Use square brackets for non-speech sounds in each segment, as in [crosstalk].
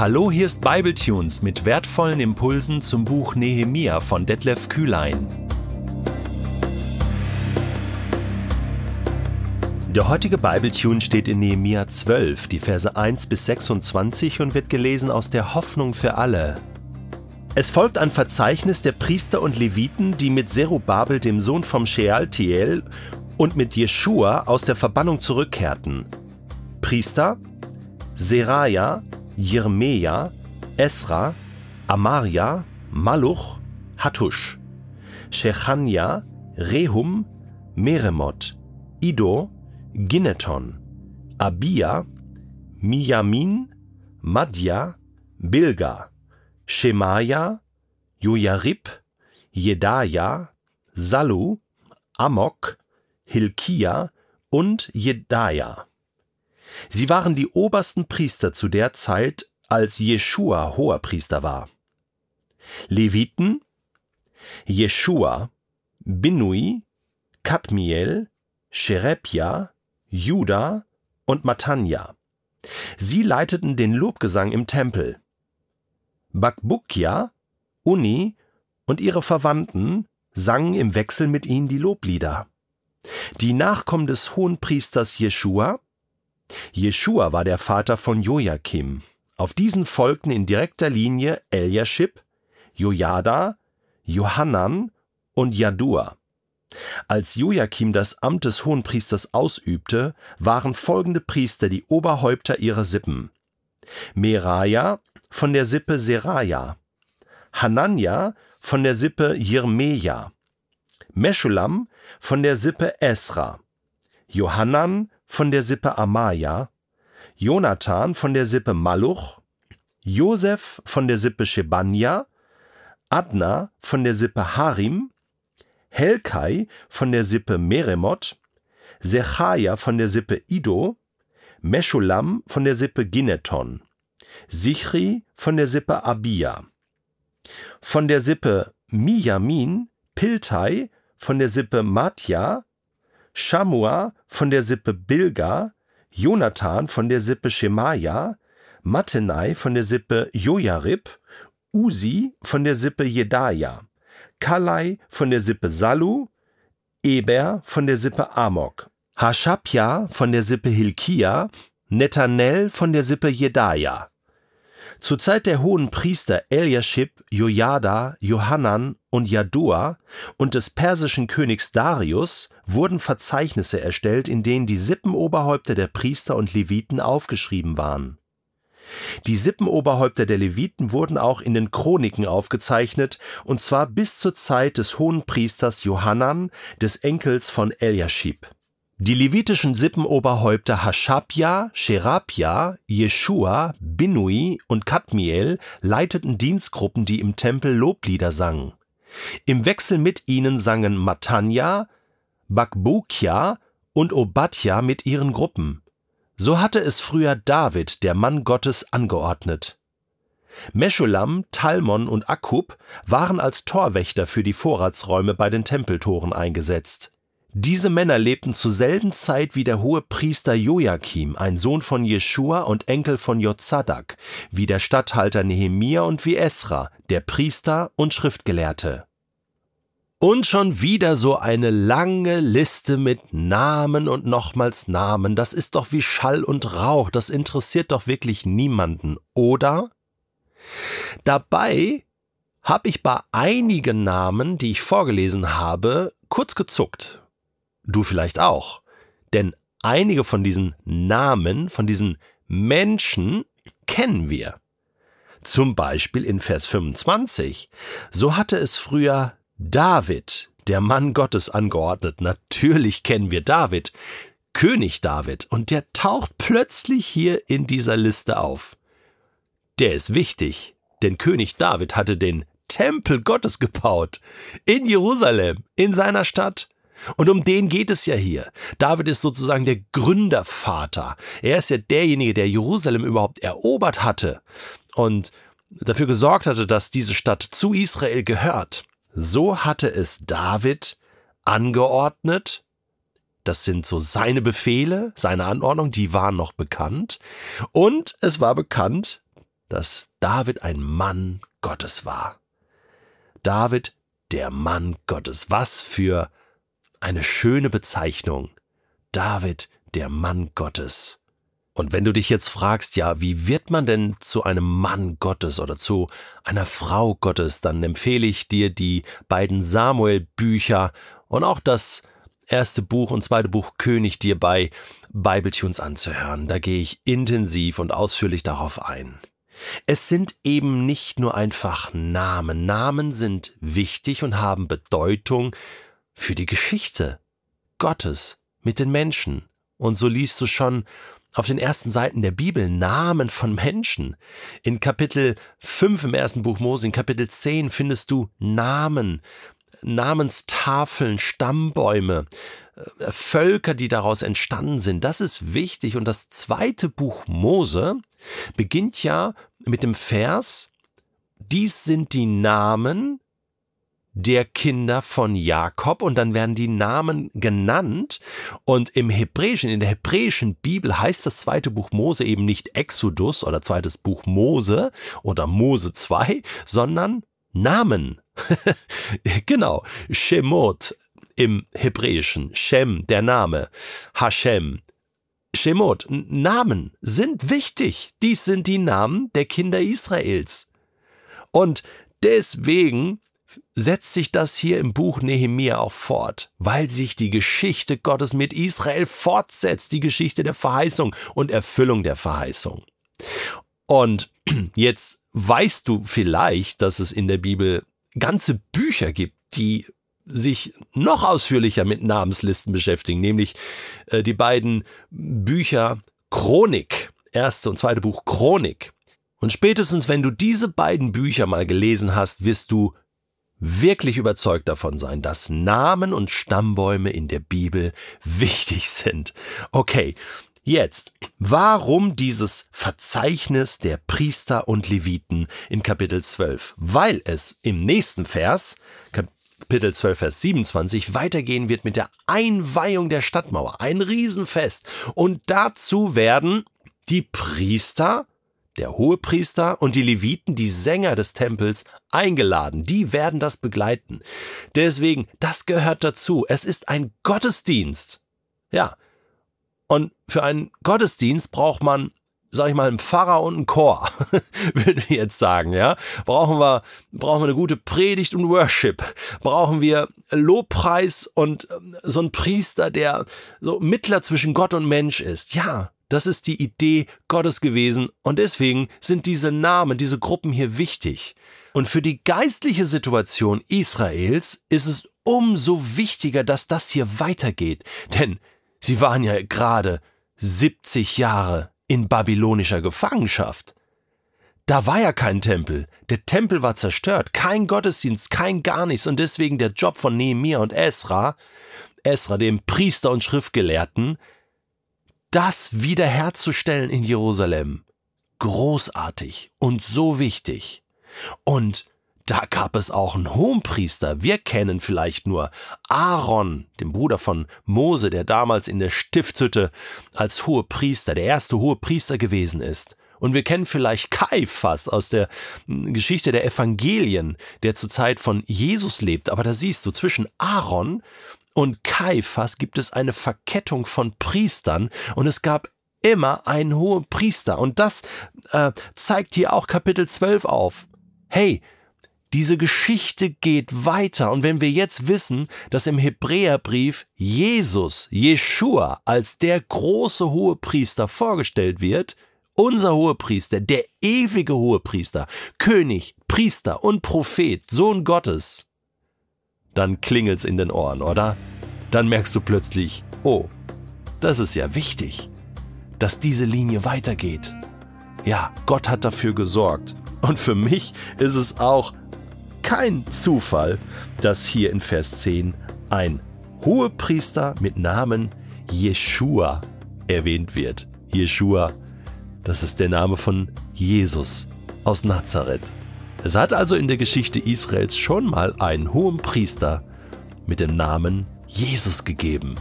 Hallo, hier ist Bibletunes mit wertvollen Impulsen zum Buch Nehemia von Detlef Kühlein. Der heutige Bibletune steht in Nehemia 12, die Verse 1 bis 26 und wird gelesen aus der Hoffnung für alle. Es folgt ein Verzeichnis der Priester und Leviten, die mit Zerubabel, dem Sohn vom Shealtiel, und mit Jeschua aus der Verbannung zurückkehrten. Priester Seraja, Jirmeja, Esra, Amaria, Maluch, Hattusch, Shechania, Rehum, Meremot, Ido, Ginneton, Abia, Miyamin, Madja, Bilga, Shemaja, Jojarib, Jedaja, Salu, Amok, Hilkia und Jedaja. Sie waren die obersten Priester zu der Zeit, als Jeschua Hoherpriester war. Leviten Jeschua, Binui, Kadmiel, Sherebja, Juda und Matanja. Sie leiteten den Lobgesang im Tempel. Bakbukja, Uni und ihre Verwandten sangen im Wechsel mit ihnen die Loblieder. Die Nachkommen des Hohenpriesters Jeschua Jeschua war der Vater von Joachim. Auf diesen folgten in direkter Linie Eliashib, Jojada, Johannan und Jadua. Als Joachim das Amt des Hohenpriesters ausübte, waren folgende Priester die Oberhäupter ihrer Sippen. Meraja von der Sippe Seraja, Hanania von der Sippe Jirmeja, Meschulam von der Sippe Esra, Johannan von der Sippe Amaja, Jonathan von der Sippe Maluch, Josef von der Sippe Shebanja, Adna von der Sippe Harim, Helkai von der Sippe Meremot, Sechaja von der Sippe Ido, Meschulam von der Sippe Gineton, Sichri von der Sippe Abia, von der Sippe Miyamin, Piltai von der Sippe Matja, Shamua von der Sippe Bilga, Jonathan von der Sippe Shemaja, Mattenai von der Sippe Jojarib, Usi von der Sippe Jedaja, Kalai von der Sippe Salu, Eber von der Sippe Amok, Hashabja von der Sippe Hilkia, Netanel von der Sippe Jedaja. Zur Zeit der hohen Priester Eliashib, Jojada, Johannan und Jadua und des persischen Königs Darius wurden Verzeichnisse erstellt, in denen die Sippenoberhäupter der Priester und Leviten aufgeschrieben waren. Die Sippenoberhäupter der Leviten wurden auch in den Chroniken aufgezeichnet, und zwar bis zur Zeit des hohen Priesters Johannan, des Enkels von Eliashib. Die levitischen Sippenoberhäupter Haschabja, Scherabja, Jeschua, Binui und Kadmiel leiteten Dienstgruppen, die im Tempel Loblieder sangen. Im Wechsel mit ihnen sangen Matanja, Bakbukja und Obadja mit ihren Gruppen. So hatte es früher David, der Mann Gottes, angeordnet. Meschulam, Talmon und Akkub waren als Torwächter für die Vorratsräume bei den Tempeltoren eingesetzt. Diese Männer lebten zur selben Zeit wie der hohe Priester Joachim, ein Sohn von Jeschua und Enkel von Jozadak, wie der Statthalter Nehemia und wie Esra, der Priester und Schriftgelehrte. Und schon wieder so eine lange Liste mit Namen und nochmals Namen. Das ist doch wie Schall und Rauch. Das interessiert doch wirklich niemanden, oder? Dabei habe ich bei einigen Namen, die ich vorgelesen habe, kurz gezuckt Du vielleicht auch. Denn einige von diesen Namen, von diesen Menschen kennen wir. Zum Beispiel in Vers 25. So hatte es früher David, der Mann Gottes, angeordnet. Natürlich kennen wir David, König David, und der taucht plötzlich hier in dieser Liste auf. Der ist wichtig, denn König David hatte den Tempel Gottes gebaut. In Jerusalem, in seiner Stadt. Und um den geht es ja hier. David ist sozusagen der Gründervater. Er ist ja derjenige, der Jerusalem überhaupt erobert hatte und dafür gesorgt hatte, dass diese Stadt zu Israel gehört. So hatte es David angeordnet. Das sind so seine Befehle, seine Anordnungen, die waren noch bekannt. Und es war bekannt, dass David ein Mann Gottes war. David, der Mann Gottes. Was für eine schöne Bezeichnung. David, der Mann Gottes. Und wenn du dich jetzt fragst, ja, wie wird man denn zu einem Mann Gottes oder zu einer Frau Gottes, dann empfehle ich dir die beiden Samuel-Bücher und auch das erste Buch und zweite Buch König dir bei Bibletunes anzuhören. Da gehe ich intensiv und ausführlich darauf ein. Es sind eben nicht nur einfach Namen. Namen sind wichtig und haben Bedeutung für die Geschichte Gottes mit den Menschen. Und so liest du schon auf den ersten Seiten der Bibel Namen von Menschen. In Kapitel 5 im ersten Buch Mose, in Kapitel 10 findest du Namen, Namenstafeln, Stammbäume, äh, Völker, die daraus entstanden sind. Das ist wichtig. Und das zweite Buch Mose beginnt ja mit dem Vers, dies sind die Namen der Kinder von Jakob und dann werden die Namen genannt und im Hebräischen, in der hebräischen Bibel heißt das zweite Buch Mose eben nicht Exodus oder zweites Buch Mose oder Mose 2, sondern Namen. [laughs] genau, Shemot im Hebräischen, Shem, der Name, Hashem, Shemot, Namen sind wichtig. Dies sind die Namen der Kinder Israels. Und deswegen setzt sich das hier im Buch Nehemia auch fort, weil sich die Geschichte Gottes mit Israel fortsetzt, die Geschichte der Verheißung und Erfüllung der Verheißung. Und jetzt weißt du vielleicht, dass es in der Bibel ganze Bücher gibt, die sich noch ausführlicher mit Namenslisten beschäftigen, nämlich äh, die beiden Bücher Chronik, erste und zweite Buch Chronik. Und spätestens, wenn du diese beiden Bücher mal gelesen hast, wirst du wirklich überzeugt davon sein, dass Namen und Stammbäume in der Bibel [laughs] wichtig sind. Okay, jetzt, warum dieses Verzeichnis der Priester und Leviten in Kapitel 12? Weil es im nächsten Vers, Kapitel 12, Vers 27, weitergehen wird mit der Einweihung der Stadtmauer. Ein Riesenfest. Und dazu werden die Priester der Hohepriester und die Leviten, die Sänger des Tempels, eingeladen. Die werden das begleiten. Deswegen, das gehört dazu. Es ist ein Gottesdienst. Ja. Und für einen Gottesdienst braucht man, sag ich mal, einen Pfarrer und einen Chor, [laughs] würden wir jetzt sagen, ja. Brauchen wir, brauchen wir eine gute Predigt und Worship. Brauchen wir Lobpreis und ähm, so einen Priester, der so Mittler zwischen Gott und Mensch ist. Ja. Das ist die Idee Gottes gewesen und deswegen sind diese Namen, diese Gruppen hier wichtig. Und für die geistliche Situation Israels ist es umso wichtiger, dass das hier weitergeht, denn sie waren ja gerade 70 Jahre in babylonischer Gefangenschaft. Da war ja kein Tempel. Der Tempel war zerstört, kein Gottesdienst, kein gar nichts und deswegen der Job von Nehemiah und Esra, Esra, dem Priester und Schriftgelehrten, das wiederherzustellen in Jerusalem. Großartig und so wichtig. Und da gab es auch einen Hohenpriester. Wir kennen vielleicht nur Aaron, den Bruder von Mose, der damals in der Stiftshütte als Hohepriester, der erste Hohepriester gewesen ist. Und wir kennen vielleicht Kaiphas aus der hm, Geschichte der Evangelien, der zur Zeit von Jesus lebt. Aber da siehst du, zwischen Aaron und Kaiphas gibt es eine Verkettung von Priestern und es gab immer einen hohen Priester. Und das äh, zeigt hier auch Kapitel 12 auf. Hey, diese Geschichte geht weiter. Und wenn wir jetzt wissen, dass im Hebräerbrief Jesus, Jeshua, als der große Hohepriester vorgestellt wird, unser Hohepriester, der ewige Hohepriester, König, Priester und Prophet, Sohn Gottes, dann klingelt's in den Ohren, oder? Dann merkst du plötzlich, oh, das ist ja wichtig, dass diese Linie weitergeht. Ja, Gott hat dafür gesorgt. Und für mich ist es auch kein Zufall, dass hier in Vers 10 ein Hohepriester mit Namen Jeshua erwähnt wird. Jeshua, das ist der Name von Jesus aus Nazareth. Es hat also in der Geschichte Israels schon mal einen hohen Priester mit dem Namen Jesus gegeben.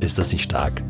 Ist das nicht stark?